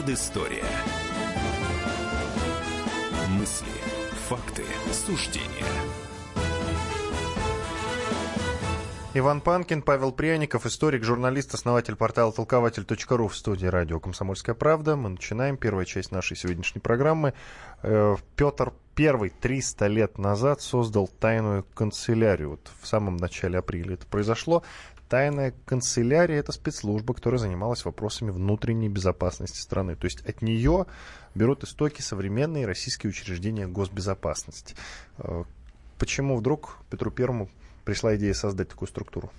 Предыстория. Мысли, факты, суждения. Иван Панкин, Павел Пряников, историк, журналист, основатель портала толкователь.ру в студии радио «Комсомольская правда». Мы начинаем первую часть нашей сегодняшней программы. Э, Петр I 300 лет назад создал тайную канцелярию. Вот в самом начале апреля это произошло. Тайная канцелярия — это спецслужба, которая занималась вопросами внутренней безопасности страны. То есть от нее берут истоки современные российские учреждения госбезопасности. Э, почему вдруг Петру Первому пришла идея создать такую структуру?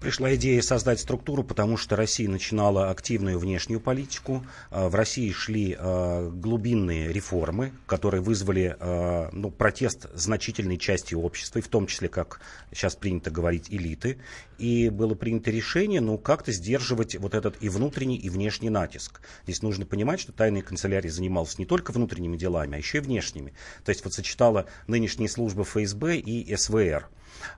Пришла идея создать структуру, потому что Россия начинала активную внешнюю политику. А, в России шли а, глубинные реформы, которые вызвали а, ну, протест значительной части общества, и в том числе, как сейчас принято говорить, элиты. И было принято решение ну, как-то сдерживать вот этот и внутренний, и внешний натиск. Здесь нужно понимать, что тайная канцелярия занималась не только внутренними делами, а еще и внешними. То есть вот сочетала нынешние службы ФСБ и СВР.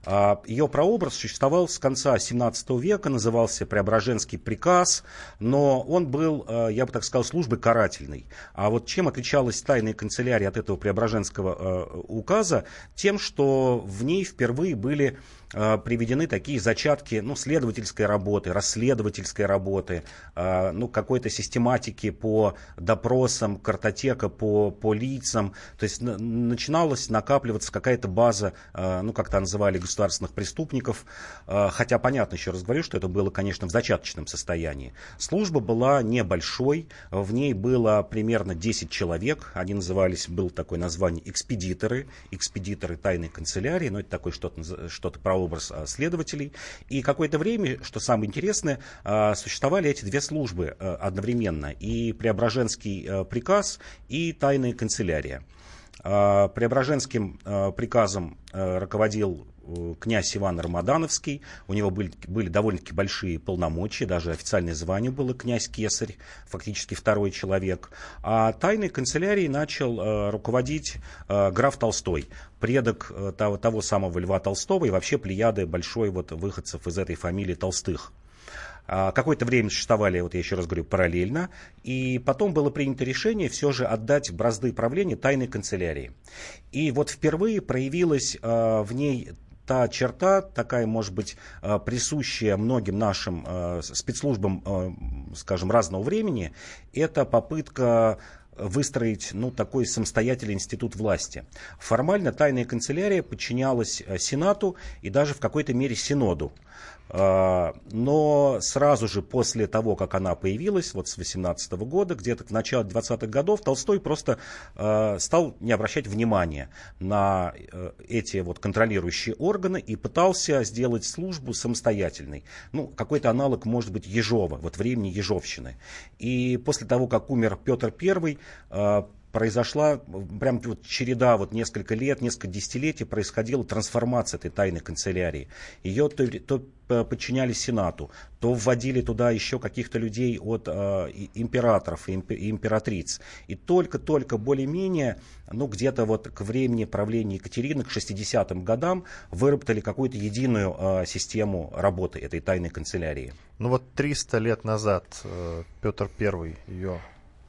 А, Ее прообраз существовал с конца 17 века, назывался Преображенский приказ, но он был, а, я бы так сказал, службой карательной. А вот чем отличалась тайная канцелярия от этого Преображенского а, указа? Тем, что в ней впервые были приведены такие зачатки ну, следовательской работы, расследовательской работы, ну, какой-то систематики по допросам, картотека по, по лицам. То есть начиналась накапливаться какая-то база, ну, как то называли, государственных преступников. Хотя понятно, еще раз говорю, что это было, конечно, в зачаточном состоянии. Служба была небольшой, в ней было примерно 10 человек. Они назывались, был такое название экспедиторы, экспедиторы тайной канцелярии, но это такое что-то что про образ а, следователей. И какое-то время, что самое интересное, а, существовали эти две службы одновременно. И Преображенский приказ, и тайная канцелярия. Преображенским приказом руководил Э, князь Иван Рамадановский. У него были, были довольно-таки большие полномочия, даже официальное звание было князь Кесарь, фактически второй человек. А тайной канцелярией начал э, руководить э, граф Толстой, предок э, того, того самого Льва Толстого и вообще плеяды большой вот выходцев из этой фамилии Толстых. А, какое-то время существовали, вот я еще раз говорю, параллельно, и потом было принято решение все же отдать бразды правления тайной канцелярии. И вот впервые проявилась а, в ней та черта, такая, может быть, э, присущая многим нашим э, спецслужбам, э, скажем, разного времени, это попытка выстроить ну, такой самостоятельный институт власти. Формально тайная канцелярия подчинялась Сенату и даже в какой-то мере Синоду. А, но сразу же после того, как она появилась, вот с 18 года, где-то к началу 20-х годов, Толстой просто а, стал не обращать внимания на э, эти вот контролирующие органы и пытался сделать службу самостоятельной. Ну, какой-то аналог, может быть, Ежова, вот времени Ежовщины. И после того, как умер Петр I, произошла прям вот череда, вот несколько лет, несколько десятилетий происходила трансформация этой тайной канцелярии. Ее то, то подчинялись Сенату, то вводили туда еще каких-то людей от э, императоров и императриц. И только-только более-менее, ну где-то вот к времени правления Екатерины, к 60-м годам, выработали какую-то единую э, систему работы этой тайной канцелярии. Ну вот 300 лет назад э, Петр I ее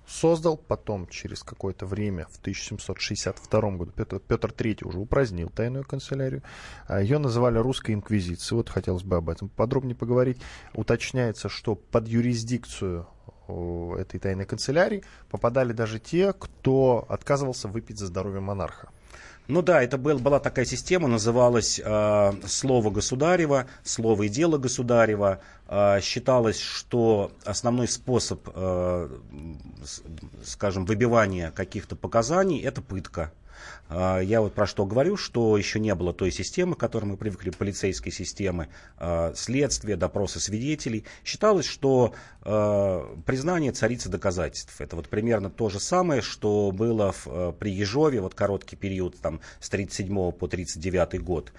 создал, потом через какое-то время, в 1762 году, Петр, Петр III уже упразднил тайную канцелярию. А Ее называли русской инквизицией. Вот хотелось бы об этом подробнее поговорить. Уточняется, что под юрисдикцию этой тайной канцелярии попадали даже те, кто отказывался выпить за здоровье монарха. Ну да, это был, была такая система, называлась э, «Слово государева», «Слово и дело государева». Э, считалось, что основной способ, э, скажем, выбивания каких-то показаний – это пытка. А, я вот про что говорю, что еще не было той системы, к которой мы привыкли, полицейской системы, а, следствия, допросы свидетелей. Считалось, что а, признание царицы доказательств. Это вот примерно то же самое, что было в, при Ежове, вот короткий период там, с 37 по 39 год.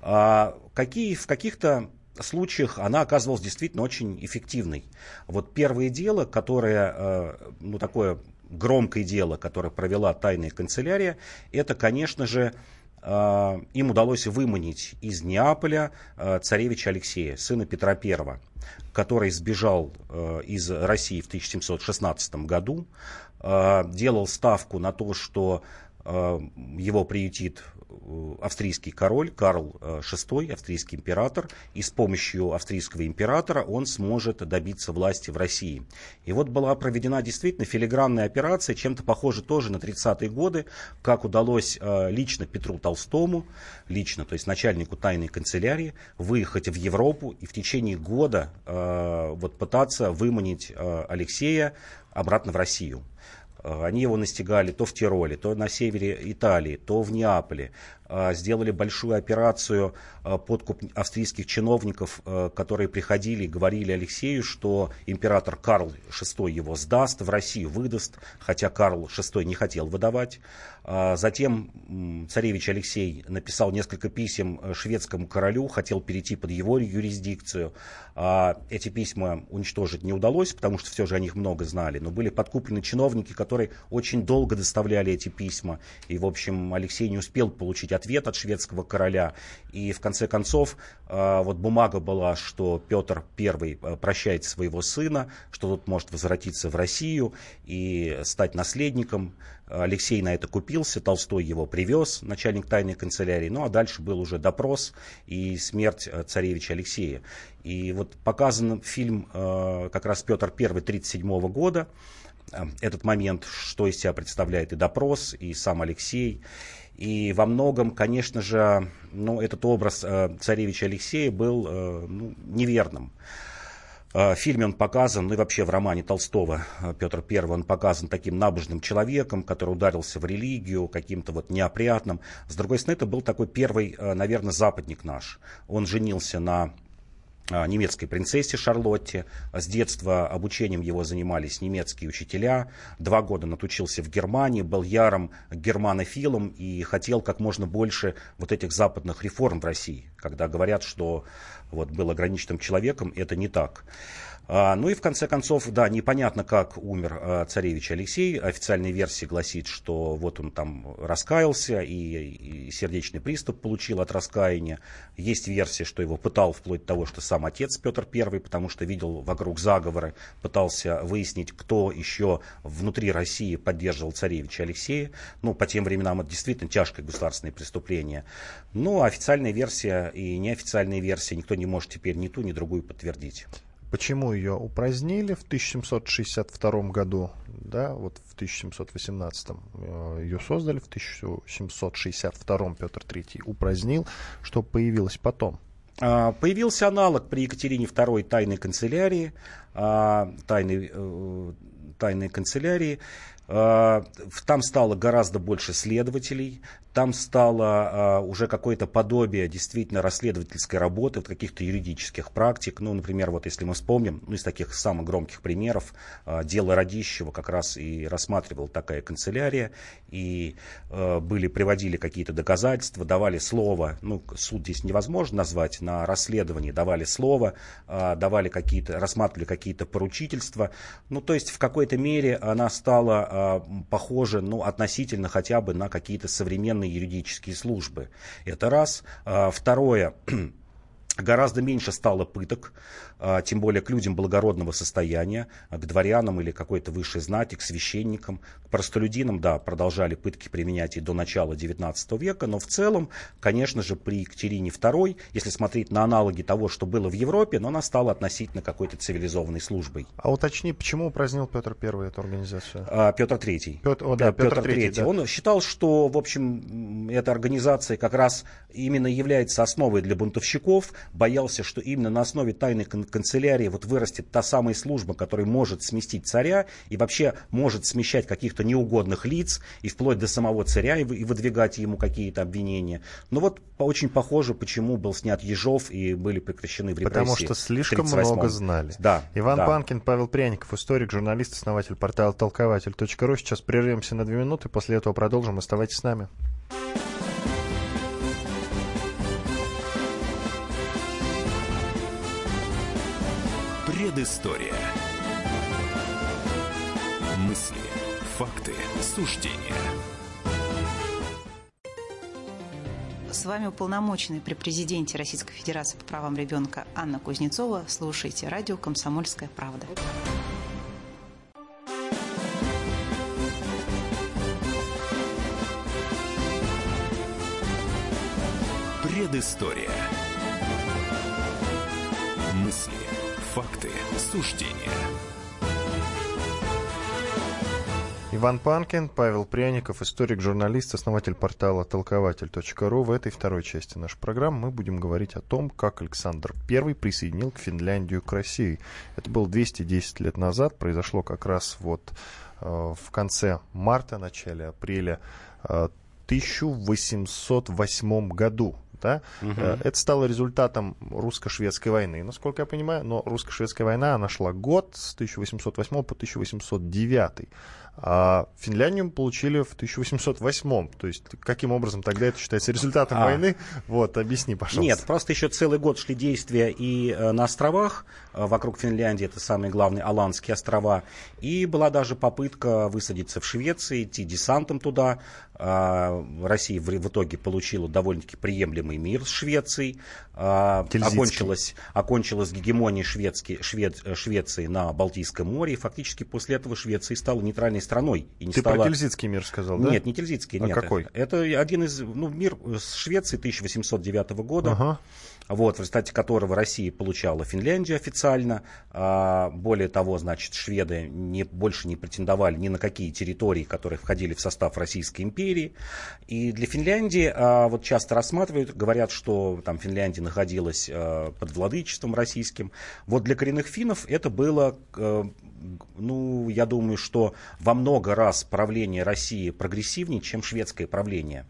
Какие, в каких-то случаях она оказывалась действительно очень эффективной. Вот первое дело, которое, ну, такое громкое дело, которое провела тайная канцелярия, это, конечно же, им удалось выманить из Неаполя царевича Алексея, сына Петра I, который сбежал из России в 1716 году, делал ставку на то, что его приютит Э, австрийский король Карл VI, э, австрийский император, и с помощью австрийского императора он сможет добиться власти в России. И вот была проведена действительно филигранная операция, чем-то похоже тоже на 30-е годы, как удалось э, лично Петру Толстому, лично, то есть начальнику тайной канцелярии, выехать в Европу и в течение года вот пытаться выманить Алексея обратно в Россию. Они его настигали то в Тироле, то на севере Италии, то в Неаполе. А, сделали большую операцию а, подкуп австрийских чиновников, а, которые приходили и говорили Алексею, что император Карл VI его сдаст, в Россию выдаст, хотя Карл VI не хотел выдавать. Затем царевич Алексей написал несколько писем шведскому королю, хотел перейти под его юрисдикцию. Эти письма уничтожить не удалось, потому что все же о них много знали, но были подкуплены чиновники, которые очень долго доставляли эти письма. И, в общем, Алексей не успел получить ответ от шведского короля. И в конце концов, а, вот бумага была, что Петр I а, прощает своего сына, что тот может возвратиться в Россию и стать наследником. Алексей на это купился, Толстой его привез, начальник тайной канцелярии. Ну а дальше был уже допрос и смерть а, царевича Алексея. И вот показан фильм как раз Петр I 1937 года. Этот момент, что из себя представляет и допрос, и сам Алексей. И во многом, конечно же, ну, этот образ э, царевича Алексея был э, ну, неверным. Э, в фильме он показан, ну и вообще в романе Толстого э, Петр I, он показан таким набожным человеком, который ударился в религию, каким-то вот неопрятным. С другой стороны, это был такой первый, э, наверное, западник наш. Он женился на немецкой принцессе Шарлотте. С детства обучением его занимались немецкие учителя. Два года он отучился в Германии, был ярым германофилом и хотел как можно больше вот этих западных реформ в России. Когда говорят, что вот был ограниченным человеком, это не так. А, ну и в конце концов, да, непонятно, как умер а, царевич Алексей. Официальная версия гласит, что вот он там раскаялся и, и сердечный приступ получил от раскаяния. Есть версия, что его пытал вплоть до того, что сам отец Петр I, потому что видел вокруг заговоры, пытался выяснить, кто еще внутри России поддерживал царевича Алексея. Ну, по тем временам это действительно тяжкое государственное преступление. Но ну, официальная версия и неофициальная версия никто не может теперь ни ту, ни другую подтвердить. Почему ее упразднили в 1762 году, да, вот в 1718 э, ее создали, в 1762 Петр III упразднил, что появилось потом? А, появился аналог при Екатерине II тайной канцелярии, а, тайной, э, тайной канцелярии, а, там стало гораздо больше следователей, там стало а, уже какое-то подобие действительно расследовательской работы, вот каких-то юридических практик. Ну, например, вот если мы вспомним, ну, из таких самых громких примеров, а, дело Радищева как раз и рассматривал такая канцелярия, и а, были, приводили какие-то доказательства, давали слово, ну, суд здесь невозможно назвать, на расследовании давали слово, давали какие-то, рассматривали какие-то поручительства. Ну, то есть в какой-то мере она стала похожа, ну, относительно хотя бы на какие-то современные юридические службы. Это раз. А, второе, гораздо меньше стало пыток, а, тем более к людям благородного состояния, к дворянам или какой-то высшей знати, к священникам, к простолюдинам, да, продолжали пытки применять и до начала XIX века, но в целом, конечно же, при Екатерине II, если смотреть на аналоги того, что было в Европе, но она стала относительно какой-то цивилизованной службой. А уточни, почему упразднил Петр I эту организацию? А, Петр III. Петр, о, да, Петр, Петр III. Да. Он считал, что, в общем, эта организация как раз именно является основой для бунтовщиков, боялся, что именно на основе тайной канцелярии вот вырастет та самая служба, которая может сместить царя и вообще может смещать каких-то неугодных лиц и вплоть до самого царя и выдвигать ему какие-то обвинения. Но вот очень похоже, почему был снят Ежов и были прекращены в репрессии. Потому что слишком много знали. Да. Иван да. Панкин, Павел Пряников, историк, журналист, основатель портала толкователь.ру. Сейчас прервемся на две минуты, после этого продолжим. Оставайтесь с нами. Предыстория. Мысли, факты, суждения. С вами уполномоченный при президенте Российской Федерации по правам ребенка Анна Кузнецова. Слушайте радио «Комсомольская правда». Предыстория. Факты, суждения. Иван Панкин, Павел Пряников, историк, журналист, основатель портала толкователь.ру. В этой второй части нашей программы мы будем говорить о том, как Александр I присоединил к Финляндию к России. Это было 210 лет назад, произошло как раз вот э, в конце марта, начале апреля э, 1808 году да, угу. это стало результатом русско-шведской войны, насколько я понимаю, но русско-шведская война, она шла год с 1808 по 1809. А Финляндию получили в 1808. То есть каким образом тогда это считается результатом а. войны? Вот, объясни, пожалуйста. Нет, просто еще целый год шли действия и э, на островах э, вокруг Финляндии, это самые главные Аландские острова, и была даже попытка высадиться в Швеции, идти десантом туда. А, Россия в, в итоге получила довольно-таки приемлемый мир с Швецией. А, окончилась, окончилась гегемония шведски, швед, Швеции на Балтийском море. И фактически после этого Швеция стала нейтральной страной. И не Ты стала... про Тильзитский мир сказал, да? Нет, не Тильзитский, а нет. какой? Это один из, ну, мир с Швеции 1809 года. Ага вот, в результате которого Россия получала Финляндию официально. А, более того, значит, шведы не, больше не претендовали ни на какие территории, которые входили в состав Российской империи. И для Финляндии а, вот часто рассматривают, говорят, что там Финляндия находилась а, под владычеством российским. Вот для коренных финнов это было ну, я думаю, что во много раз правление России прогрессивнее, чем шведское правление.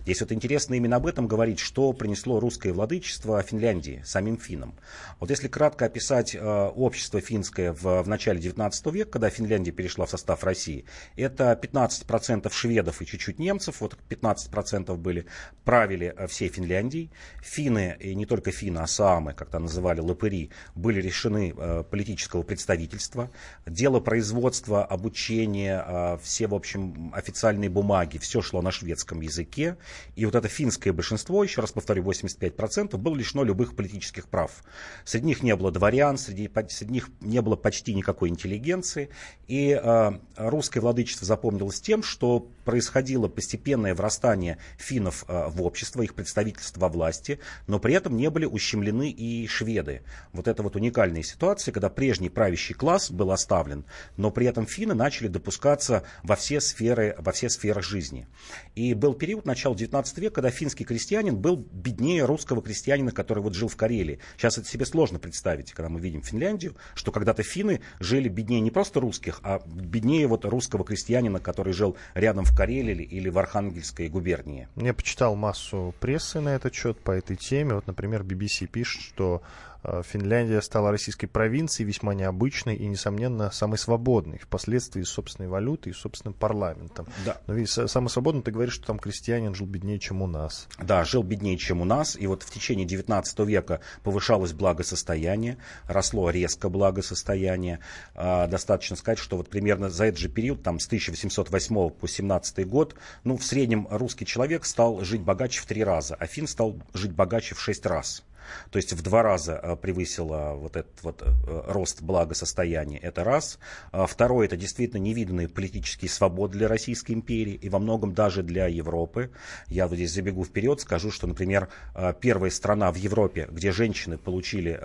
Здесь вот интересно именно об этом говорить, что принесло русское владычество Финляндии, самим финнам. Вот если кратко описать э, общество финское в, в начале 19 века, когда Финляндия перешла в состав России, это 15% шведов и чуть-чуть немцев, вот 15% были, правили э, всей Финляндией. Финны, и не только финны, а саамы, как то называли, лопыри, были решены э, политического представительства. Дело производства, обучения, э, все, в общем, официальные бумаги, все шло на шведском языке. И вот это финское большинство, еще раз повторю, 85%, было лишено любых политических прав. Среди них не было дворян, среди, среди них не было почти никакой интеллигенции. И э, русское владычество запомнилось тем, что происходило постепенное врастание финнов э, в общество, их представительство во власти, но при этом не были ущемлены и шведы. Вот это вот уникальная ситуация, когда прежний правящий класс был оставлен, но при этом финны начали допускаться во все сферы, во все сферы жизни. И был период начала 19 века, когда финский крестьянин был беднее русского крестьянина, который вот жил в Карелии. Сейчас это себе сложно представить, когда мы видим Финляндию, что когда-то финны жили беднее не просто русских, а беднее вот русского крестьянина, который жил рядом в Карелии или в Архангельской губернии. Я почитал массу прессы на этот счет, по этой теме. Вот, например, BBC пишет, что Финляндия стала российской провинцией, весьма необычной и, несомненно, самой свободной, впоследствии с собственной валютой и собственным парламентом. Да. Но ведь самый свободный, ты говоришь, что там крестьянин жил беднее, чем у нас. Да, жил беднее, чем у нас. И вот в течение 19 века повышалось благосостояние, росло резко благосостояние. А, достаточно сказать, что вот примерно за этот же период, там с 1808 по 17 год, ну, в среднем русский человек стал жить богаче в три раза, а фин стал жить богаче в шесть раз. То есть в два раза э, превысило вот этот вот э, рост благосостояния. Это раз. А второе, это действительно невиданные политические свободы для Российской империи и во многом даже для Европы. Я вот здесь забегу вперед, скажу, что, например, э, первая страна в Европе, где женщины получили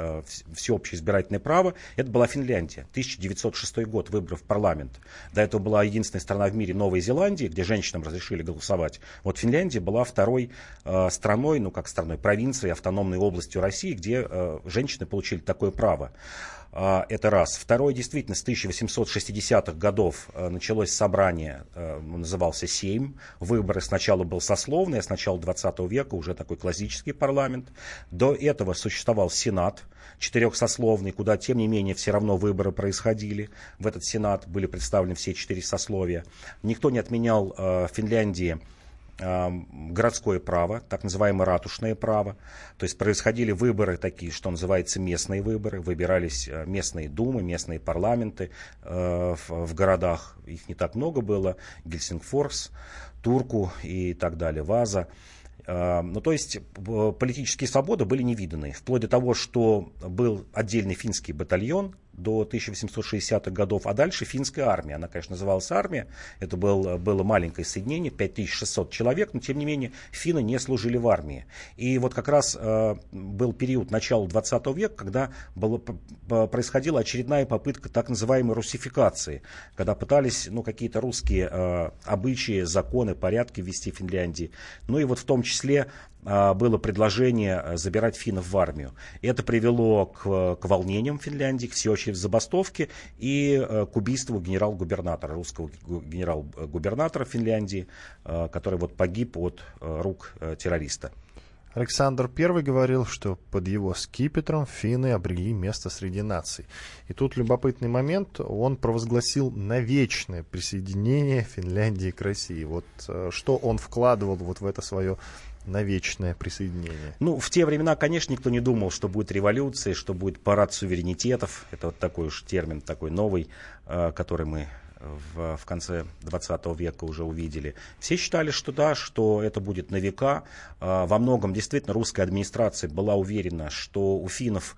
всеобщее избирательное право, это была Финляндия. 1906 год, выборы в парламент. До этого была единственная страна в мире Новой Зеландии, где женщинам разрешили голосовать. Вот Финляндия была второй страной, ну как страной, провинцией, автономной областью областью России, где э, женщины получили такое право. А, это раз. Второе, действительно, с 1860-х годов э, началось собрание, э, назывался Сейм. Выборы сначала был сословный, а с начала 20 века уже такой классический парламент. До этого существовал Сенат, четырехсословный, куда, тем не менее, все равно выборы происходили. В этот Сенат были представлены все четыре сословия. Никто не отменял в Финляндии городское право, так называемое ратушное право. То есть происходили выборы такие, что называется местные выборы. Выбирались э, местные думы, местные парламенты э, в городах. Их не так много было. Гельсингфорс, Турку и так далее, Ваза. Ну, то есть политические свободы были невиданные, вплоть до того, что был отдельный финский батальон, до 1860-х годов, а дальше финская армия. Она, конечно, называлась армия, это был, было маленькое соединение, 5600 человек, но тем не менее финны не служили в армии. И вот как раз э, был период начала 20 века, когда было, происходила очередная попытка так называемой русификации, когда пытались ну, какие-то русские э, обычаи, законы, порядки ввести в Финляндии. Ну и вот в том числе было предложение э, забирать финнов в армию. Это привело к, к волнениям в Финляндии, к всеобщей забастовке и э, к убийству генерал-губернатора, русского генерал-губернатора Финляндии, э, который вот погиб от рук террориста. Александр I говорил, что под его скипетром финны обрели место среди наций. И тут любопытный момент, он провозгласил навечное присоединение Финляндии к России. Вот что он вкладывал вот в это свое на вечное присоединение? Ну, в те времена, конечно, никто не думал, что будет революция, что будет парад суверенитетов. Это вот такой уж термин, такой новый, э, который мы в, в конце 20 века уже увидели. Все считали, что да, что это будет на века. Э, во многом действительно русская администрация была уверена, что у финнов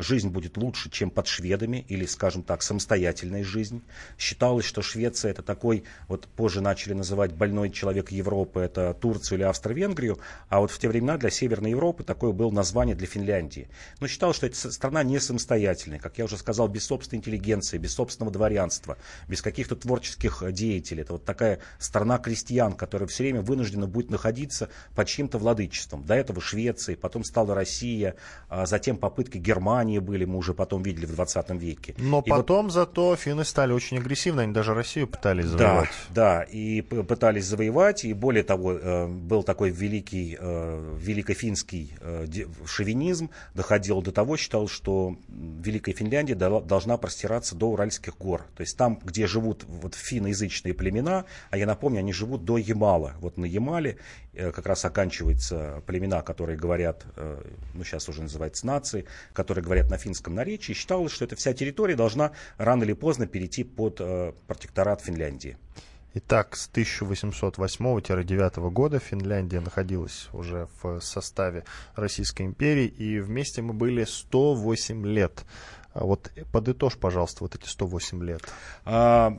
жизнь будет лучше, чем под шведами, или, скажем так, самостоятельная жизнь. Считалось, что Швеция это такой, вот позже начали называть больной человек Европы, это Турцию или Австро-Венгрию, а вот в те времена для Северной Европы такое было название для Финляндии. Но считалось, что эта страна не самостоятельная, как я уже сказал, без собственной интеллигенции, без собственного дворянства, без каких-то творческих деятелей. Это вот такая страна крестьян, которая все время вынуждена будет находиться под чьим-то владычеством. До этого Швеция, потом стала Россия, а затем попытки Германии Германии были, мы уже потом видели в 20 веке. Но и потом вот... зато финны стали очень агрессивны, они даже Россию пытались завоевать. Да, да, и пытались завоевать, и более того, э, был такой великий, э, великофинский э, шовинизм, доходил до того, считал, что Великая Финляндия должна простираться до Уральских гор. То есть там, где живут вот финноязычные племена, а я напомню, они живут до Ямала. Вот на Ямале как раз оканчиваются племена, которые говорят, ну сейчас уже называется нации, которые говорят на финском наречии, считалось, что эта вся территория должна рано или поздно перейти под э, протекторат Финляндии. Итак, с 1808-1809 года Финляндия находилась уже в составе Российской империи, и вместе мы были 108 лет. А вот подытожь, пожалуйста, вот эти 108 лет. А,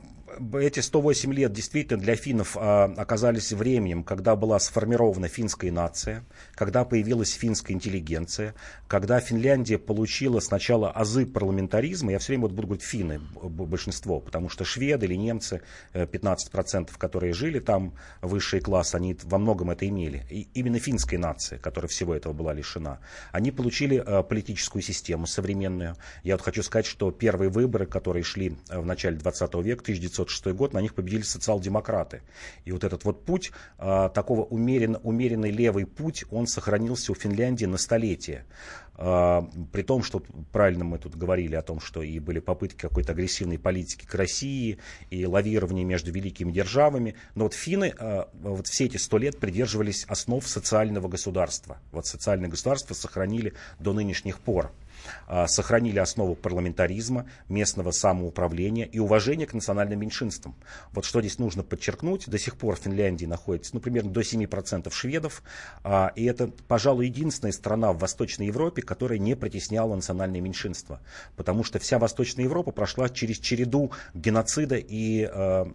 эти 108 лет действительно для финнов а, оказались временем, когда была сформирована финская нация, когда появилась финская интеллигенция, когда Финляндия получила сначала азы парламентаризма, я все время вот буду говорить финны, большинство, потому что шведы или немцы, 15%, э, которые жили там, высший класс, они во многом это имели. И именно финская нация, которая всего этого была лишена, они получили э, политическую систему современную. Я вот хочу сказать, что первые выборы, которые шли э, в начале 20 века, 1900 1996 год, на них победили социал-демократы. И вот этот вот путь, а, такого умеренно, умеренный левый путь, он сохранился у Финляндии на столетие. А, при том, что правильно мы тут говорили о том, что и были попытки какой-то агрессивной политики к России, и лавирование между великими державами. Но вот финны а, вот все эти сто лет придерживались основ социального государства. Вот социальное государство сохранили до нынешних пор. А, сохранили основу парламентаризма, местного самоуправления и уважения к национальным меньшинствам. Вот что здесь нужно подчеркнуть, до сих пор в Финляндии находится ну, примерно до 7% шведов, а, и это, пожалуй, единственная страна в Восточной Европе, которая не притесняла национальные меньшинства, потому что вся Восточная Европа прошла через череду геноцида и а,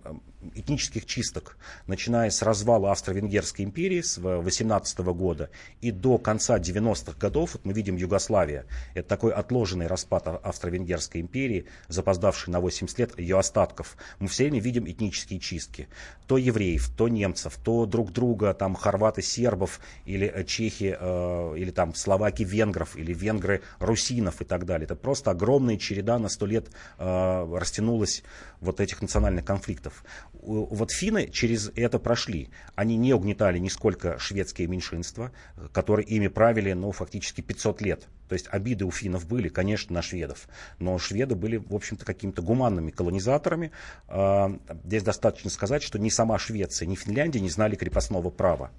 этнических чисток, начиная с развала Австро-Венгерской империи с 18 года и до конца 90-х годов, вот мы видим Югославия, это такой отложенный распад Австро-Венгерской империи, запоздавший на 80 лет ее остатков. Мы все время видим этнические чистки. То евреев, то немцев, то друг друга, там хорваты, сербов, или э, чехи, э, или там словаки, венгров, или венгры, русинов и так далее. Это просто огромная череда на сто лет э, растянулась вот этих национальных конфликтов вот финны через это прошли. Они не угнетали нисколько шведские меньшинства, которые ими правили, ну, фактически 500 лет. То есть обиды у финнов были, конечно, на шведов. Но шведы были, в общем-то, какими-то гуманными колонизаторами. А, здесь достаточно сказать, что ни сама Швеция, ни Финляндия не знали крепостного права.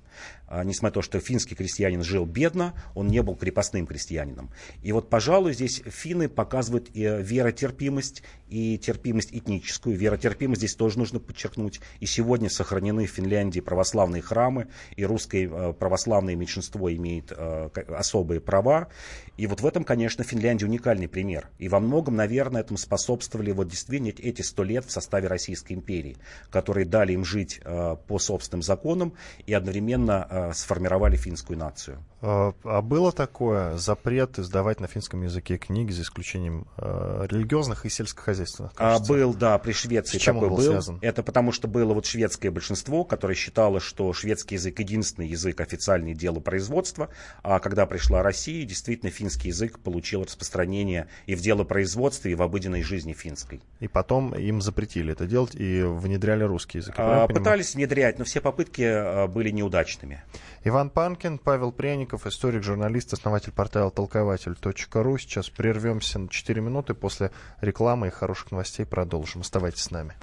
А, несмотря на то, что финский крестьянин жил бедно, он не был крепостным крестьянином. И вот, пожалуй, здесь финны показывают и веротерпимость, и терпимость этническую. Веротерпимость здесь тоже нужно подчеркнуть. И сегодня сохранены в Финляндии православные храмы, и русское э, православное меньшинство имеет э, особые права. И вот в этом, конечно, Финляндия уникальный пример. И во многом, наверное, этому способствовали вот действительно эти сто лет в составе Российской империи, которые дали им жить э, по собственным законам и одновременно э, сформировали финскую нацию. А, а было такое запрет издавать на финском языке книги за исключением э, религиозных и сельскохозяйственных? А, был, да, при Швеции С чем такой он был, был. связан? Это потому что было вот шведское большинство, которое считало, что шведский язык единственный язык официальный дело производства, а когда пришла Россия, действительно финский язык получил распространение и в делопроизводстве, и в обыденной жизни финской. И потом им запретили это делать и внедряли русский язык. А, пытались внедрять, но все попытки а, были неудачными. Иван Панкин, Павел Пряников, историк, журналист, основатель портала толкователь.ру. Сейчас прервемся на 4 минуты. После рекламы и хороших новостей продолжим. Оставайтесь с нами.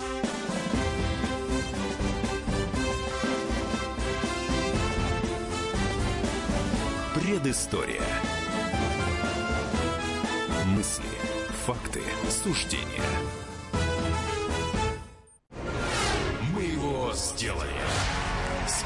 Предыстория. Мысли, факты, суждения. Мы его сделали.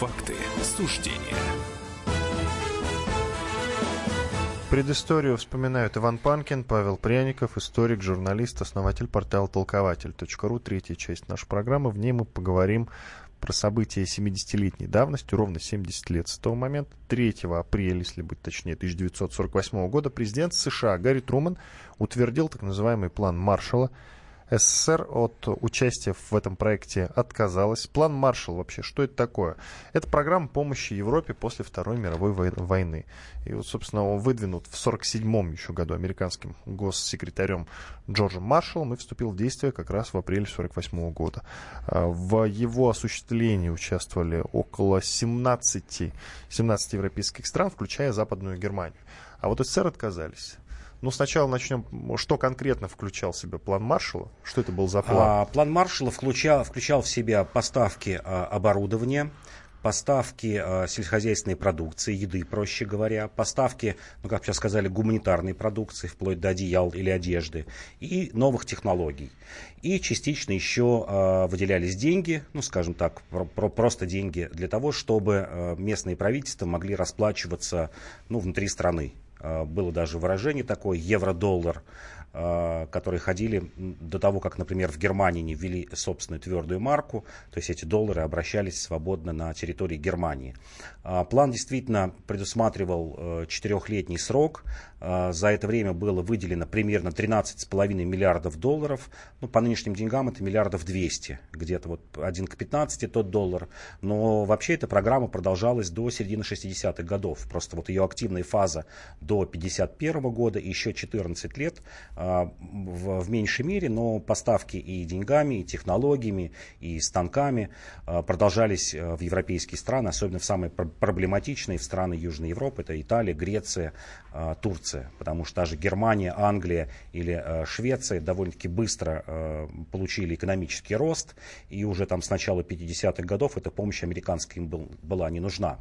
факты, суждения. Предысторию вспоминают Иван Панкин, Павел Пряников, историк, журналист, основатель портала толкователь.ру. Третья часть нашей программы. В ней мы поговорим про события 70-летней давности, ровно 70 лет с того момента. 3 апреля, если быть точнее, 1948 года президент США Гарри Труман утвердил так называемый план Маршалла. СССР от участия в этом проекте отказалась. План Маршалл вообще, что это такое? Это программа помощи Европе после Второй мировой вой- войны. И вот, собственно, он выдвинут в 1947 еще году американским госсекретарем Джорджем Маршаллом и вступил в действие как раз в апреле 1948 года. А, В его осуществлении участвовали около 17, 17 европейских стран, включая Западную Германию. А вот СССР отказались. Ну, сначала начнем, что конкретно включал в себя план Маршалла? Что это был за план? А, план Маршалла включал, включал в себя поставки а, оборудования, поставки а, сельскохозяйственной продукции, еды, проще говоря, поставки, ну, как сейчас сказали, гуманитарной продукции, вплоть до одеял или одежды, и новых технологий. И частично еще а, выделялись деньги, ну, скажем так, про- про- просто деньги для того, чтобы а, местные правительства могли расплачиваться ну, внутри страны. А, Было даже выражение такое, евро-доллар, которые ходили до того, как, например, в Германии не ввели собственную твердую марку, то есть эти доллары обращались свободно на территории Германии. А, План действительно предусматривал э, четырехлетний срок. А, За это время было выделено примерно 13,5 миллиардов долларов. Ну, по нынешним деньгам это миллиардов 200, где-то вот 1 к 15 тот доллар. Но вообще эта программа продолжалась до середины 60-х годов. Просто вот ее активная фаза до 51 года и еще 14 лет в, в меньшей мере, но поставки и деньгами, и технологиями, и станками а, продолжались а, в европейские страны, особенно в самые пр- проблематичные в страны Южной Европы, это Италия, Греция, а, Турция, потому что даже Германия, Англия или а, Швеция довольно-таки быстро а, получили экономический рост, и уже там с начала 50-х годов эта помощь американская им был- была не нужна.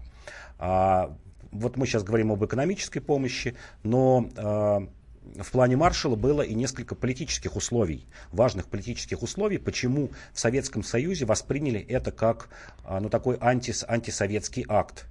А, вот мы сейчас говорим об экономической помощи, но а, в плане Маршалла было и несколько политических условий, важных политических условий, почему в Советском Союзе восприняли это как а, ну, такой антис, антисоветский акт.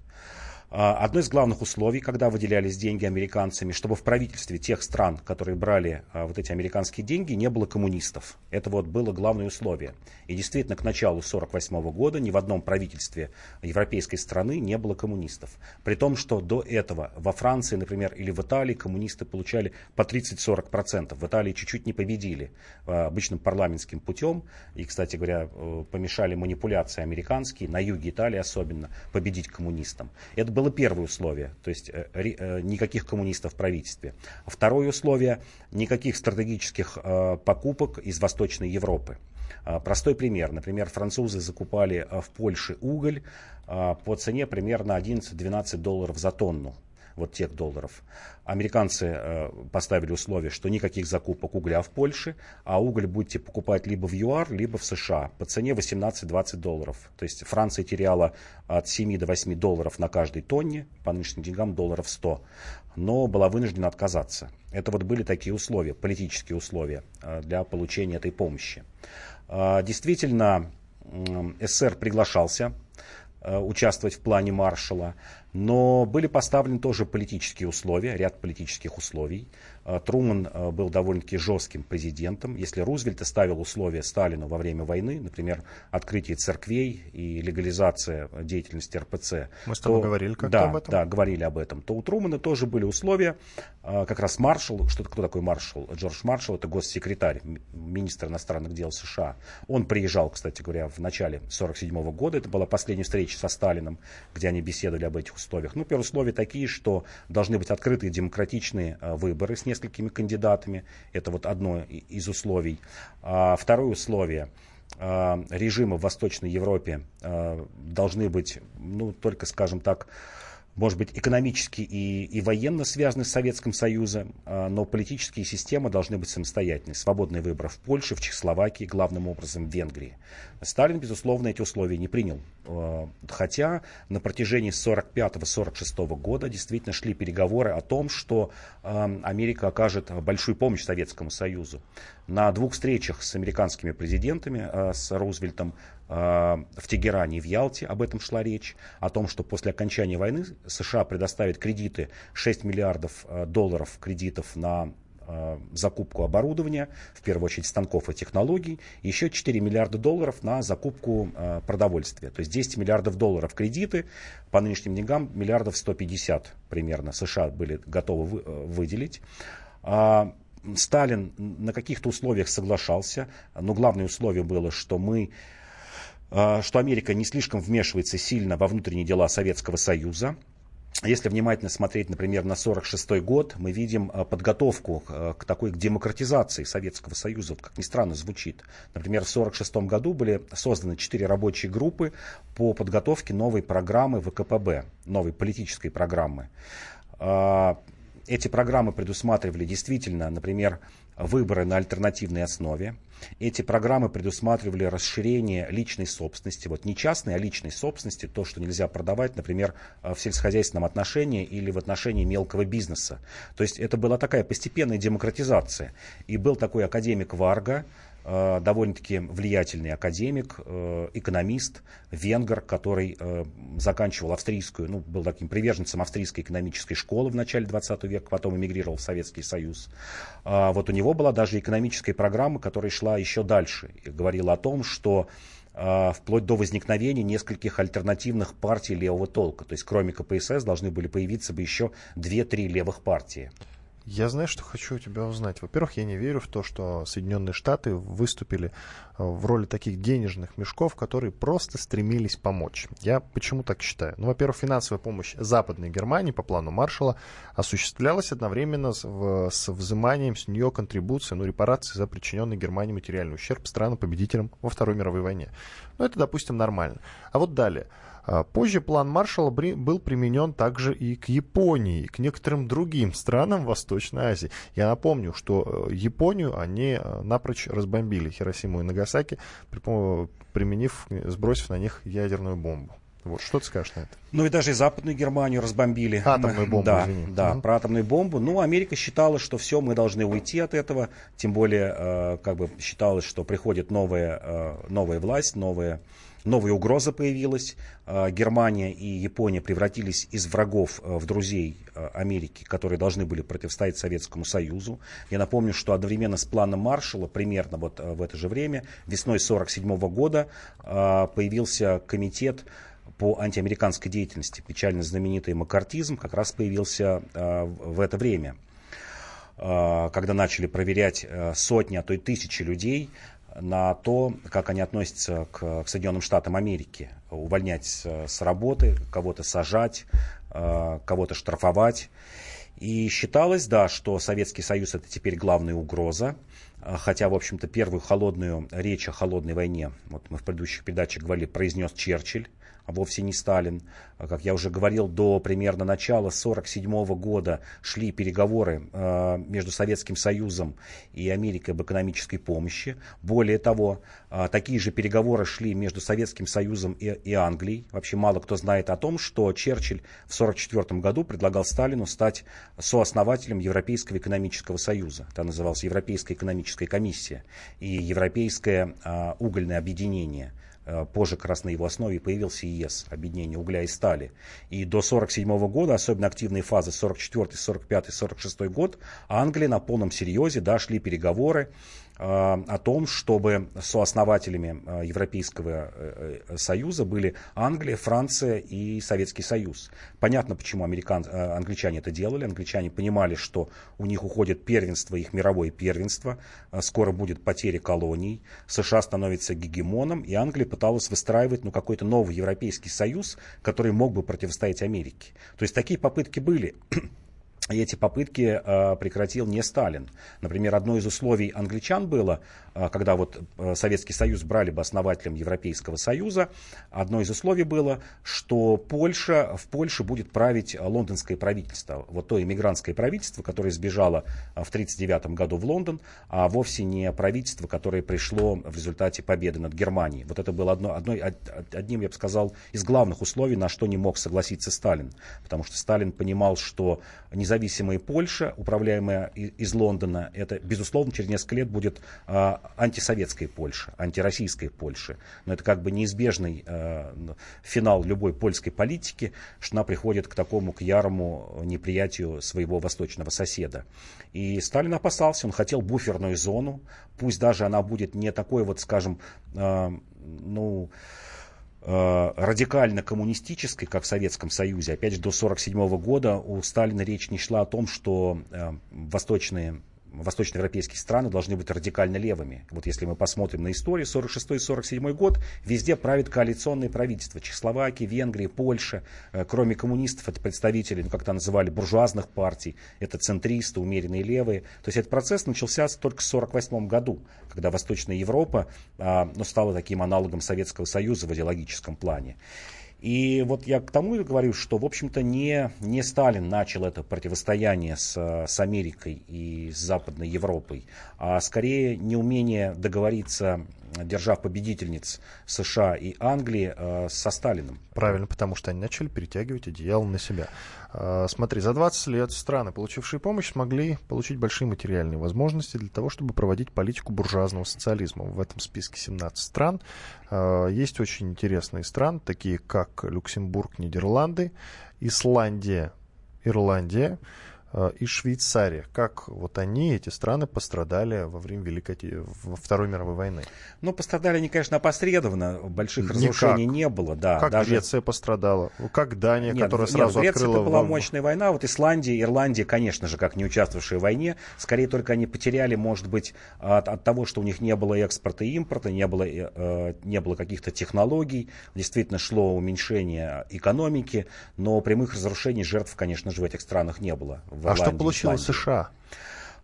А, одно из главных условий, когда выделялись деньги американцами, чтобы в правительстве тех стран, которые брали а, вот эти американские деньги, не было коммунистов. Это вот было главное условие. И действительно, к началу 1948 года ни в одном правительстве европейской страны не было коммунистов. При том, что до этого во Франции, например, или в Италии коммунисты получали по 30-40%. В Италии чуть-чуть не победили а, обычным парламентским путем. И, кстати говоря, э, помешали манипуляции американские, на юге Италии особенно, победить коммунистам. Это было первое условие, то есть э, э, никаких коммунистов в правительстве. Второе условие, никаких стратегических э, покупок из Восточной Европы. Простой пример. Например, французы закупали в Польше уголь по цене примерно 11-12 долларов за тонну вот тех долларов. Американцы э, поставили условие, что никаких закупок угля в Польше, а уголь будете покупать либо в ЮАР, либо в США по цене 18-20 долларов. То есть Франция теряла от 7 до 8 долларов на каждой тонне, по нынешним деньгам долларов 100, но была вынуждена отказаться. Это вот были такие условия, политические условия э, для получения этой помощи. Э, действительно, СССР приглашался участвовать в плане Маршала. Но были поставлены тоже политические условия, ряд политических условий. А, Труман а, был довольно-таки жестким президентом. Если Рузвельт ставил условия Сталину во время войны, например, открытие церквей и легализация деятельности РПЦ. Мы с тобой то, говорили как-то да, об этом. Да, говорили об этом. То у Трумана тоже были условия, а, как раз маршал, что кто такой маршал? Джордж Маршал, это госсекретарь, министр иностранных дел США. Он приезжал, кстати говоря, в начале 1947 года. Это была последняя встреча со Сталином, где они беседовали об этих условиях. Ну, первые условия такие, что должны быть открытые демократичные выборы с несколькими несколькими кандидатами. Это вот одно из условий. А второе условие а, режимы в Восточной Европе а, должны быть, ну, только, скажем так, может быть, экономически и, и военно связаны с Советским Союзом, а, но политические системы должны быть самостоятельны. Свободный выбор в Польше, в Чехословакии, главным образом в Венгрии. Сталин, безусловно, эти условия не принял. А, хотя на протяжении 1945-1946 года действительно шли переговоры о том, что а, Америка окажет большую помощь Советскому Союзу. На двух встречах с американскими президентами, с Рузвельтом, в Тегеране и в Ялте об этом шла речь, о том, что после окончания войны США предоставит кредиты 6 миллиардов э, долларов кредитов на э, закупку оборудования, в первую очередь станков и технологий, еще 4 миллиарда долларов на закупку э, продовольствия. То есть 10 миллиардов долларов кредиты, по нынешним деньгам миллиардов 150 примерно США были готовы выделить. А, Сталин на каких-то условиях соглашался, но главное условие было, что мы что Америка не слишком вмешивается сильно во внутренние дела Советского Союза. Если внимательно смотреть, например, на 1946 год, мы видим а, подготовку а, к такой к демократизации Советского Союза, как ни странно звучит. Например, в 1946 году были созданы четыре рабочие группы по подготовке новой программы ВКПБ, новой политической программы. Эти программы предусматривали действительно, например, выборы на альтернативной основе. Эти программы предусматривали расширение личной собственности, вот не частной, а личной собственности, то, что нельзя продавать, например, в сельскохозяйственном отношении или в отношении мелкого бизнеса. То есть это была такая постепенная демократизация. И был такой академик Варга, Э, довольно-таки влиятельный академик, э, экономист, венгер, который э, заканчивал австрийскую, ну, был таким приверженцем австрийской экономической школы в начале 20 века, потом эмигрировал в Советский Союз. А вот у него была даже экономическая программа, которая шла еще дальше говорила о том, что вплоть до возникновения нескольких альтернативных партий левого толка. То есть кроме КПСС должны были появиться бы еще 2-3 левых партии. Я знаю, что хочу у тебя узнать. Во-первых, я не верю в то, что Соединенные Штаты выступили э, в роли таких денежных мешков, которые просто стремились помочь. Я почему так считаю? Ну, во-первых, финансовая помощь Западной Германии по плану Маршала осуществлялась одновременно с, в, с взиманием с нее контрибуции, ну, репарации за причиненный Германии материальный ущерб странам-победителям во Второй мировой войне. Ну, это, допустим, нормально. А вот далее. А, позже план Маршалла был применен также и к Японии, и к некоторым другим странам Восточной Азии. Я напомню, что э, Японию они э, напрочь разбомбили, Хиросиму и Нагасаки, применив, сбросив на них ядерную бомбу. Вот, что ты скажешь на это? Ну и даже и Западную Германию разбомбили. Атомную бомбу, да, извини. Да, угу. про атомную бомбу. Ну, Америка считала, что все, мы должны уйти от этого. Тем более, э, как бы считалось, что приходит новая, э, новая власть, новая новая угроза появилась. Э, Германия и Япония превратились из врагов в друзей Америки, которые должны были противостоять Советскому Союзу. Я напомню, что одновременно с планом Маршалла, примерно вот в это же время, весной 1947 года, появился комитет по антиамериканской деятельности. Печально знаменитый макартизм как раз появился в это время. Когда начали проверять сотни, а то и тысячи людей на то, как они относятся к, к Соединенным Штатам Америки. Увольнять с, работы, кого-то сажать, э, кого-то штрафовать. И считалось, да, что Советский Союз это теперь главная угроза. Хотя, в общем-то, первую холодную речь о холодной войне, вот мы в предыдущих передачах говорили, произнес Черчилль вовсе не Сталин. А, как я уже говорил, до примерно начала 1947 года шли переговоры э, между Советским Союзом и Америкой об экономической помощи. Более того, такие же переговоры шли между Советским Союзом и, и Англией. Вообще мало кто знает о том, что Черчилль в 1944 году предлагал Сталину стать сооснователем Европейского экономического союза. Это называлось Европейская экономическая комиссия и Европейское угольное объединение. Э, позже как раз на его основе появился ИЕС, объединение угля и стали. И до 1947 года, особенно активные фазы 44, 45, 46 год, Англия на полном серьезе да, переговоры о том, чтобы сооснователями э, Европейского э, Союза были Англия, Франция и Советский Союз. Понятно, почему американ, англичане это делали. Англичане понимали, что у них уходит первенство, их мировое первенство. Скоро будет потеря колоний. США становится гегемоном, и Англия пыталась выстраивать ну, какой-то новый Европейский Союз, который мог бы противостоять Америке. То есть такие попытки были. И эти попытки э, прекратил не Сталин. Например, одно из условий англичан было, когда вот э, Советский Союз брали бы основателем Европейского Союза, одно из условий было, что Польша, в Польше будет править лондонское правительство. Вот то иммигрантское правительство, которое сбежало в 1939 году в Лондон, а вовсе не правительство, которое пришло в результате победы над Германией. Вот это было одно, одно, одним, я бы сказал, из главных условий, на что не мог согласиться Сталин. Потому что Сталин понимал, что независимая Польша, управляемая из Лондона, это, безусловно, через несколько лет будет а, антисоветская Польша, антироссийская Польша. Но это как бы неизбежный а, финал любой польской политики, что она приходит к такому, к ярому неприятию своего восточного соседа. И Сталин опасался, он хотел буферную зону, пусть даже она будет не такой вот, скажем, а, ну, Э, радикально коммунистической, как в Советском Союзе. Опять же, до 1947 года у Сталина речь не шла о том, что э, восточные восточноевропейские страны должны быть радикально левыми. Вот если мы посмотрим на историю, 46-47 год, везде правит коалиционное правительство. Чехословакия, Венгрия, Польша. Э, кроме коммунистов, это представители, ну, как то называли, буржуазных партий. Это центристы, умеренные левые. То есть этот процесс начался только в 48 году, когда Восточная Европа а, ну, стала таким аналогом Советского Союза в идеологическом плане. И вот я к тому и говорю, что, в общем-то, не, не Сталин начал это противостояние с, с Америкой и с Западной Европой, а скорее неумение договориться держав победительниц США и Англии э, со Сталиным. Правильно, потому что они начали перетягивать одеяло на себя. Э, смотри, за 20 лет страны, получившие помощь, смогли получить большие материальные возможности для того, чтобы проводить политику буржуазного социализма. В этом списке 17 стран. Э, есть очень интересные страны, такие как Люксембург, Нидерланды, Исландия, Ирландия, и Швейцария. Как вот они, эти страны, пострадали во время Великой во Второй мировой войны? Ну, пострадали они, конечно, опосредованно. Больших Никак. разрушений не было. Да, как даже... Греция пострадала? Как Дания, нет, которая сразу нет, открыла... это была мощная война. Вот Исландия, Ирландия, конечно же, как не участвовавшие в войне. Скорее только они потеряли, может быть, от, от того, что у них не было экспорта и импорта, не было, э, не было каких-то технологий. Действительно шло уменьшение экономики, но прямых разрушений жертв, конечно же, в этих странах не было а что получило США?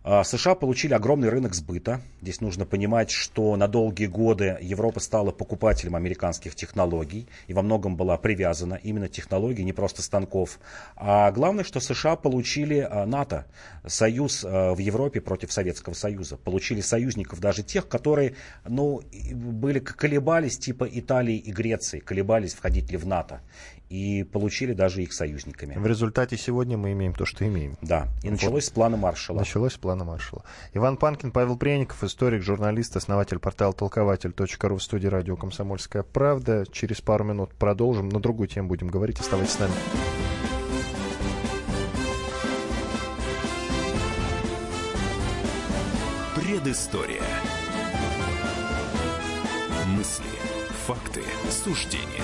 А, США получили огромный рынок сбыта. Здесь нужно понимать, что на долгие годы Европа стала покупателем американских технологий и во многом была привязана именно технологий, не просто станков. А главное, что США получили а, НАТО, союз а, в Европе против Советского Союза. Получили союзников даже тех, которые ну, были, колебались типа Италии и Греции, колебались, входить ли в НАТО и получили даже их союзниками. В результате сегодня мы имеем то, что имеем. Да, и началось вот. с плана Маршала. Началось с плана Маршала. Иван Панкин, Павел Пряников, историк, журналист, основатель портала толкователь.ру в студии радио «Комсомольская правда». Через пару минут продолжим. На другую тему будем говорить. Оставайтесь с нами. Предыстория. Мысли, факты, суждения.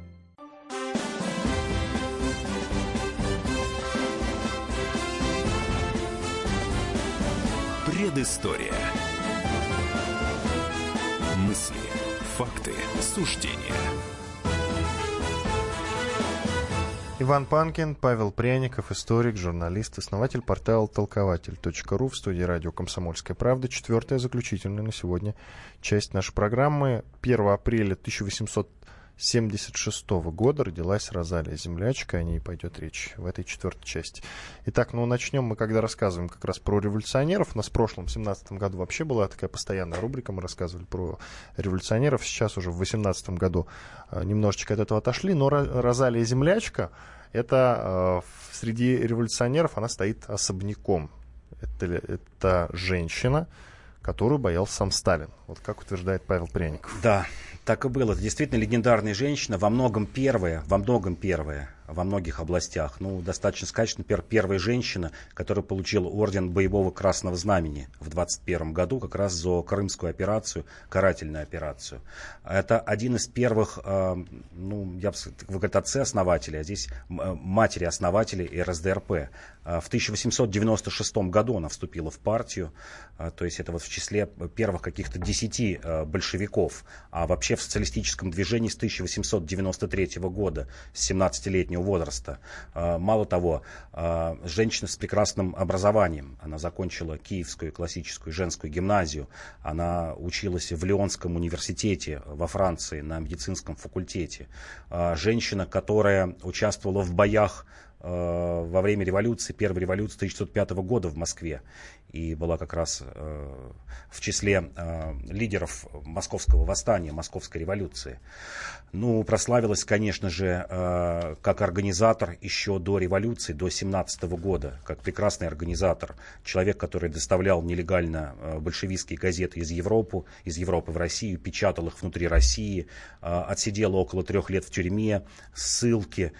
Предыстория. Мысли, факты, суждения. Иван Панкин, Павел Пряников, историк, журналист, основатель портала толкователь.ру в студии радио «Комсомольская правда». Четвертая, заключительная на сегодня часть нашей программы. 1 апреля 1800 1976 года родилась Розалия Землячка, о ней пойдет речь в этой четвертой части. Итак, ну начнем мы, когда рассказываем как раз про революционеров. У нас в прошлом, 17 году вообще была такая постоянная рубрика, мы рассказывали про революционеров. Сейчас уже в 18 году э, немножечко от этого отошли, но Розалия Землячка, это э, среди революционеров она стоит особняком. Это, это женщина, которую боялся сам Сталин. Вот как утверждает Павел Пряников. Да, так и было. Это действительно легендарная женщина, во многом первая, во многом первая во многих областях. Ну, достаточно сказать, что, например, первая женщина, которая получила орден боевого красного знамени в 21 году, как раз за крымскую операцию, карательную операцию. Это один из первых, э, ну, я бы вы говорите, отцы-основатели, а здесь матери-основатели РСДРП. Э, в 1896 году она вступила в партию, э, то есть это вот в числе первых каких-то десяти э, большевиков, а вообще в социалистическом движении с 1893 года, с 17-летнего возраста. А, мало того, а, женщина с прекрасным образованием. Она закончила Киевскую классическую женскую гимназию. Она училась в Лионском университете во Франции на медицинском факультете. А, женщина, которая участвовала в боях во время революции, первой революции 1905 года в Москве и была как раз э, в числе э, лидеров московского восстания, московской революции. Ну, прославилась, конечно же, э, как организатор еще до революции, до 17 года, как прекрасный организатор, человек, который доставлял нелегально большевистские газеты из Европы, из Европы в Россию, печатал их внутри России, отсидел около трех лет в тюрьме, ссылки,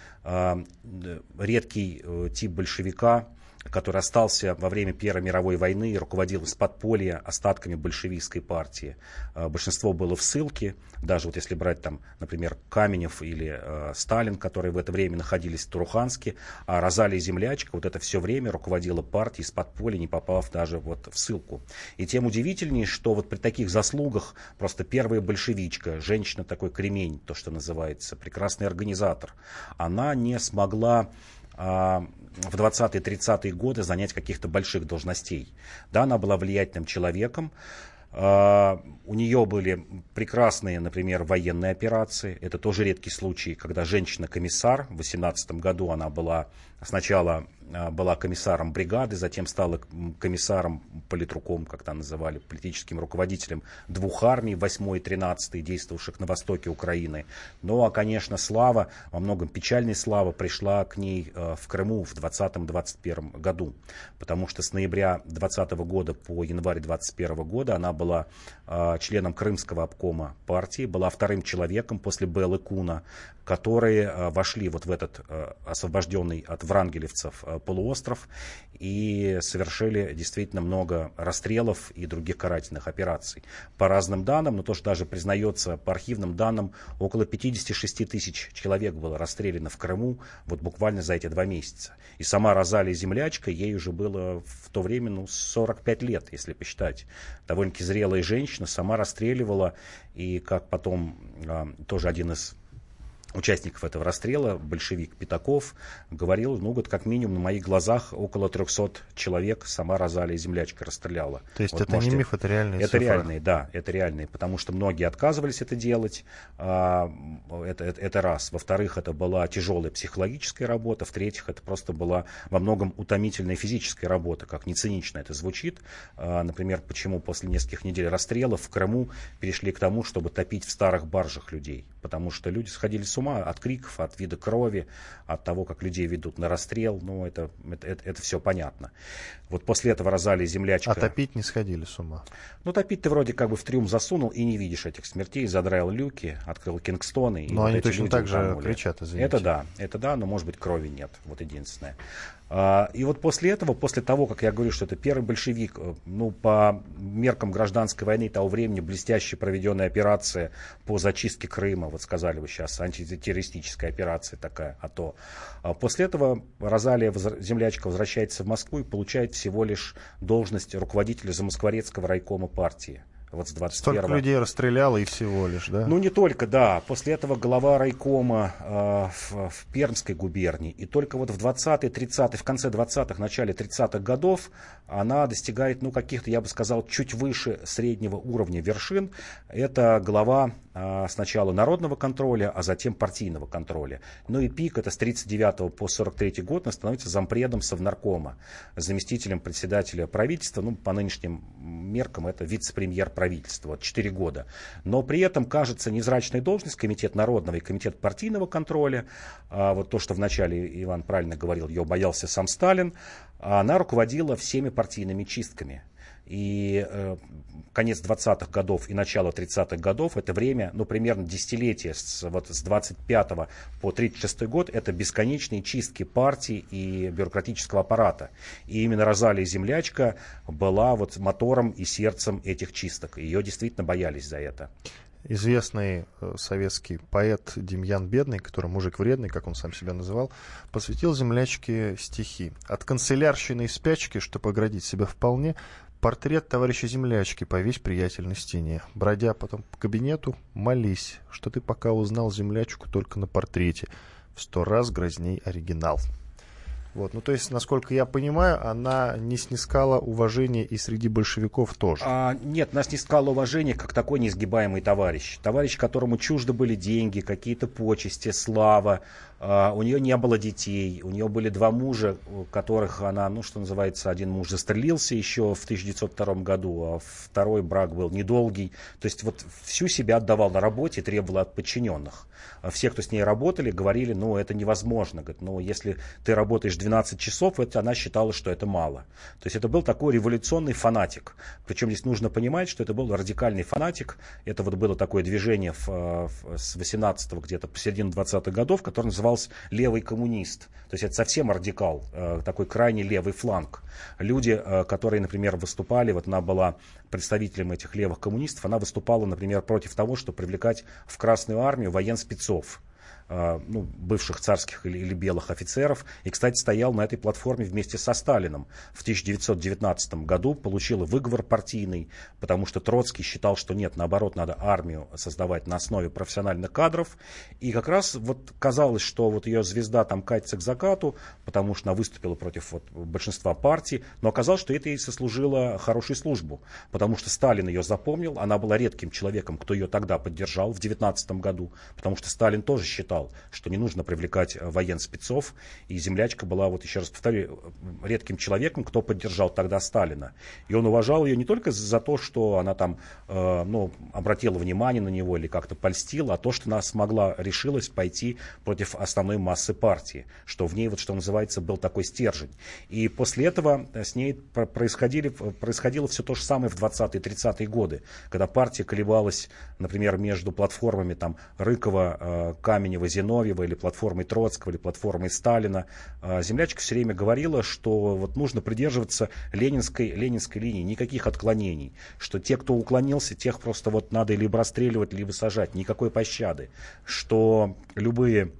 редкий тип большевика, который остался во время Первой мировой войны и руководил из подполья остатками большевистской партии. Э, большинство было в ссылке, даже вот если брать там, например, Каменев или э, Сталин, которые в это время находились в Туруханске, а Розалия Землячка вот это все время руководила партией из подполья, не попав даже вот в ссылку. И тем удивительнее, что вот при таких заслугах просто первая большевичка, женщина такой кремень, то, что называется, прекрасный организатор, она не смогла в 20-30-е годы занять каких-то больших должностей. Да, она была влиятельным человеком, а, у нее были прекрасные, например, военные операции. Это тоже редкий случай, когда женщина-комиссар. В 18 году она была сначала а, была комиссаром бригады, затем стала комиссаром, политруком, как там называли, политическим руководителем двух армий, 8 и 13 действовавших на востоке Украины. Ну а, конечно, слава, во многом печальная слава пришла к ней а, в Крыму в 2020-2021 году, потому что с ноября 2020 года по январь 2021 года она была членом Крымского обкома партии, была вторым человеком после Беллы Куна, которые вошли вот в этот освобожденный от врангелевцев полуостров и совершили действительно много расстрелов и других карательных операций. По разным данным, но тоже даже признается по архивным данным, около 56 тысяч человек было расстреляно в Крыму вот буквально за эти два месяца. И сама Розалия Землячка, ей уже было в то время ну, 45 лет, если посчитать. Довольно-таки зрелая женщина, сама расстреливала, и как потом а, тоже один из участников этого расстрела, большевик Пятаков, говорил, ну вот как минимум на моих глазах около 300 человек сама Розалия Землячка расстреляла. То есть вот это можете... не миф, это реальные Это цифры. реальные, да, это реальные, потому что многие отказывались это делать, а, это, это, это раз. Во-вторых, это была тяжелая психологическая работа, в-третьих, это просто была во многом утомительная физическая работа, как не цинично это звучит. А, например, почему после нескольких недель расстрелов в Крыму перешли к тому, чтобы топить в старых баржах людей, потому что люди сходили с ума от криков, от вида крови, от того, как людей ведут на расстрел. Ну, это, это, это, это все понятно. Вот после этого Розалия землячка... А топить не сходили с ума? Ну, топить ты вроде как бы в трюм засунул и не видишь этих смертей, задраил люки, открыл Кингстоны. Но вот они точно так же кричат, извините. Это да, это да, но может быть крови нет, вот единственное. А, и вот после этого, после того, как я говорю, что это первый большевик, э, ну, по меркам гражданской войны того времени, блестяще проведенная операция по зачистке Крыма, вот сказали вы сейчас, антитеррористическая операция такая, а то. А после этого Розалия, землячка, возвращается в Москву и получает всего лишь должность руководителя Замоскворецкого райкома партии вот с 21 Столько людей расстреляло и всего лишь, да? Ну, не только, да. После этого глава райкома э, в, в Пермской губернии. И только вот в 20-е, 30-е, в конце 20-х, начале 30-х годов она достигает, ну, каких-то, я бы сказал, чуть выше среднего уровня вершин. Это глава э, сначала народного контроля, а затем партийного контроля. Ну и пик, это с 39 по 43 год, она становится зампредом Совнаркома, заместителем председателя правительства, ну, по нынешним меркам это вице-премьер правительства, вот 4 года. Но при этом, кажется, незрачная должность, комитет народного и комитет партийного контроля, а вот то, что вначале Иван правильно говорил, ее боялся сам Сталин, она руководила всеми партийными чистками. И э, конец 20-х годов и начало 30-х годов, это время, ну, примерно десятилетие, с, вот с 25 по 36 год, это бесконечные чистки партии и бюрократического аппарата. И именно Розалия Землячка была вот мотором и сердцем этих чисток. Ее действительно боялись за это известный э, советский поэт Демьян Бедный, который мужик вредный, как он сам себя называл, посвятил землячке стихи. От канцелярщины и спячки, чтобы оградить себя вполне, Портрет товарища землячки повесь приятель на стене. Бродя потом по кабинету, молись, что ты пока узнал землячку только на портрете. В сто раз грозней оригинал. Вот, ну то есть, насколько я понимаю, она не снискала уважения и среди большевиков тоже. А, нет, она снискала уважение как такой неизгибаемый товарищ. Товарищ, которому чужды были деньги, какие-то почести, слава. А, у нее не было детей, у нее были два мужа, которых она, ну что называется, один муж застрелился еще в 1902 году, а второй брак был недолгий. То есть вот всю себя отдавал на работе, требовал от подчиненных. А все, кто с ней работали, говорили, ну это невозможно. Говорит, ну если ты работаешь 12 часов, это она считала, что это мало. То есть это был такой революционный фанатик. Причем здесь нужно понимать, что это был радикальный фанатик. Это вот было такое движение в, в, с 18 где-то по середину 20-х годов, которое называлось «левый коммунист». То есть это совсем радикал, э, такой крайне левый фланг. Люди, э, которые, например, выступали, вот она была представителем этих левых коммунистов, она выступала, например, против того, чтобы привлекать в Красную армию военспецов. А, ну, бывших царских или, или белых офицеров. И, кстати, стоял на этой платформе вместе со Сталином. В 1919 году получил выговор партийный, потому что Троцкий считал, что нет, наоборот, надо армию создавать на основе профессиональных кадров. И как раз вот казалось, что вот ее звезда там катится к закату, потому что она выступила против вот, большинства партий, но оказалось, что это ей сослужило хорошую службу, потому что Сталин ее запомнил, она была редким человеком, кто ее тогда поддержал в 19 году, потому что Сталин тоже считал, считал, что не нужно привлекать э, военспецов. И землячка была, вот еще раз повторю, редким человеком, кто поддержал тогда Сталина. И он уважал ее не только за то, что она там э, ну, обратила внимание на него или как-то польстила, а то, что она смогла, решилась пойти против основной массы партии, что в ней, вот что называется, был такой стержень. И после этого с ней происходили, происходило все то же самое в 20-е, 30-е годы, когда партия колебалась, например, между платформами там Рыкова, э, Каменева, Каменева, Зиновьева или платформой Троцкого, или платформой Сталина, а, землячка все время говорила, что вот нужно придерживаться ленинской, ленинской линии, никаких отклонений, что те, кто уклонился, тех просто вот надо либо расстреливать, либо сажать, никакой пощады, что любые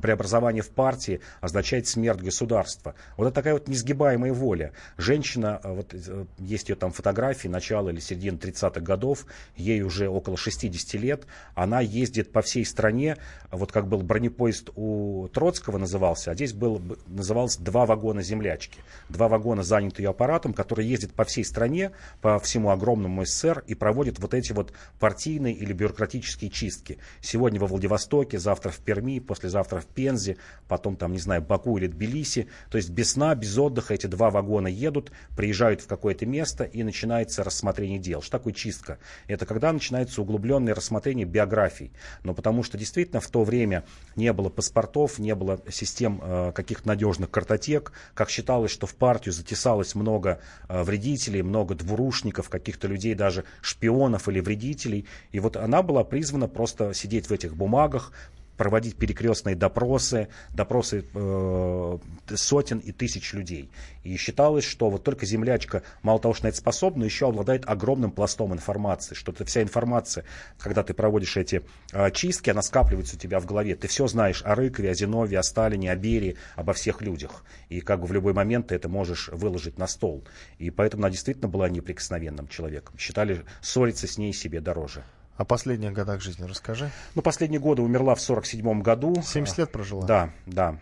преобразование в партии означает смерть государства. Вот это такая вот несгибаемая воля. Женщина, э, вот э, есть ее там фотографии начала или середины 30-х годов, ей уже около 60 лет, она ездит по всей стране, вот как был бронепоезд у Троцкого назывался, а здесь был, назывался два вагона землячки. Два вагона заняты ее аппаратом, который ездит по всей стране, по всему огромному СССР и проводит вот эти вот партийные или бюрократические чистки. Сегодня во Владивостоке, завтра в Перми, послезавтра в Пензе, потом там, не знаю, Баку или Тбилиси. То есть без сна, без отдыха эти два вагона едут, приезжают в какое-то место и начинается рассмотрение дел. Что такое чистка? Это когда начинается углубленное рассмотрение биографий. Но потому что действительно в то время не было паспортов, не было систем э, каких-то надежных картотек. Как считалось, что в партию затесалось много э, вредителей, много двурушников, каких-то людей, даже шпионов или вредителей. И вот она была призвана просто сидеть в этих бумагах, проводить перекрестные допросы, допросы э, сотен и тысяч людей. И считалось, что вот только землячка мало того, что на это способна, еще обладает огромным пластом информации, что ты, вся информация, когда ты проводишь эти э, чистки, она скапливается у тебя в голове. Ты все знаешь о Рыкове, о Зинове, о Сталине, о Берии, обо всех людях. И как бы в любой момент ты это можешь выложить на стол. И поэтому она действительно была неприкосновенным человеком. Считали ссориться с ней себе дороже. О последних годах жизни расскажи. Ну, последние годы умерла в 47 году. 70 лет прожила? Да, да.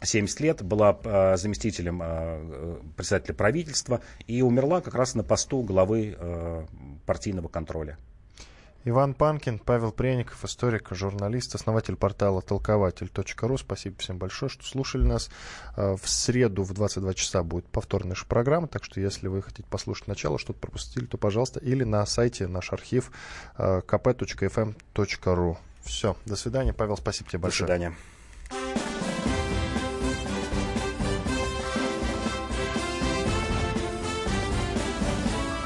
70 лет, была э, заместителем э, председателя правительства и умерла как раз на посту главы э, партийного контроля. Иван Панкин, Павел Пряников, историк, журналист, основатель портала толкователь.ру. Спасибо всем большое, что слушали нас. Э, в среду в 22 часа будет повтор нашей программы, так что если вы хотите послушать начало, что-то пропустили, то, пожалуйста, или на сайте наш архив э, kp.fm.ru. Все, до свидания. Павел, спасибо тебе большое. До свидания.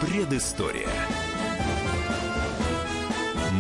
Предыстория.